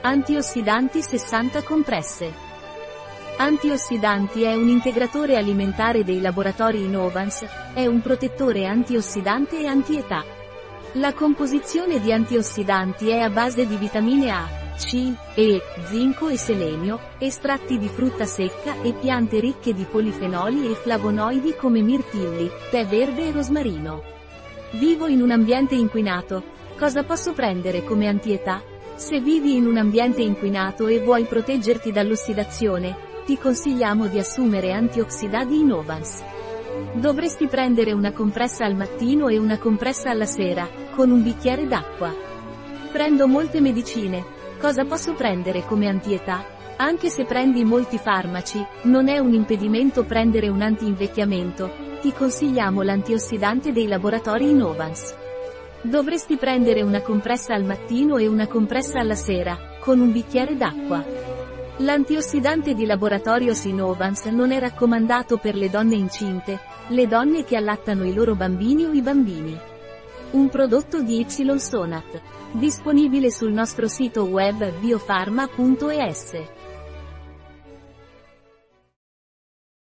Antiossidanti 60 compresse. Antiossidanti è un integratore alimentare dei laboratori Innovans, è un protettore antiossidante e antietà. La composizione di antiossidanti è a base di vitamine A, C, E, zinco e selenio, estratti di frutta secca e piante ricche di polifenoli e flavonoidi come mirtilli, tè verde e rosmarino. Vivo in un ambiente inquinato. Cosa posso prendere come antietà? Se vivi in un ambiente inquinato e vuoi proteggerti dall'ossidazione, ti consigliamo di assumere antioxidadi Innovans. Dovresti prendere una compressa al mattino e una compressa alla sera, con un bicchiere d'acqua. Prendo molte medicine. Cosa posso prendere come antietà? Anche se prendi molti farmaci, non è un impedimento prendere un anti-invecchiamento, ti consigliamo l'antiossidante dei laboratori Innovans. Dovresti prendere una compressa al mattino e una compressa alla sera, con un bicchiere d'acqua. L'antiossidante di laboratorio Sinovans non è raccomandato per le donne incinte, le donne che allattano i loro bambini o i bambini. Un prodotto di Y Sonat. Disponibile sul nostro sito web biofarma.es.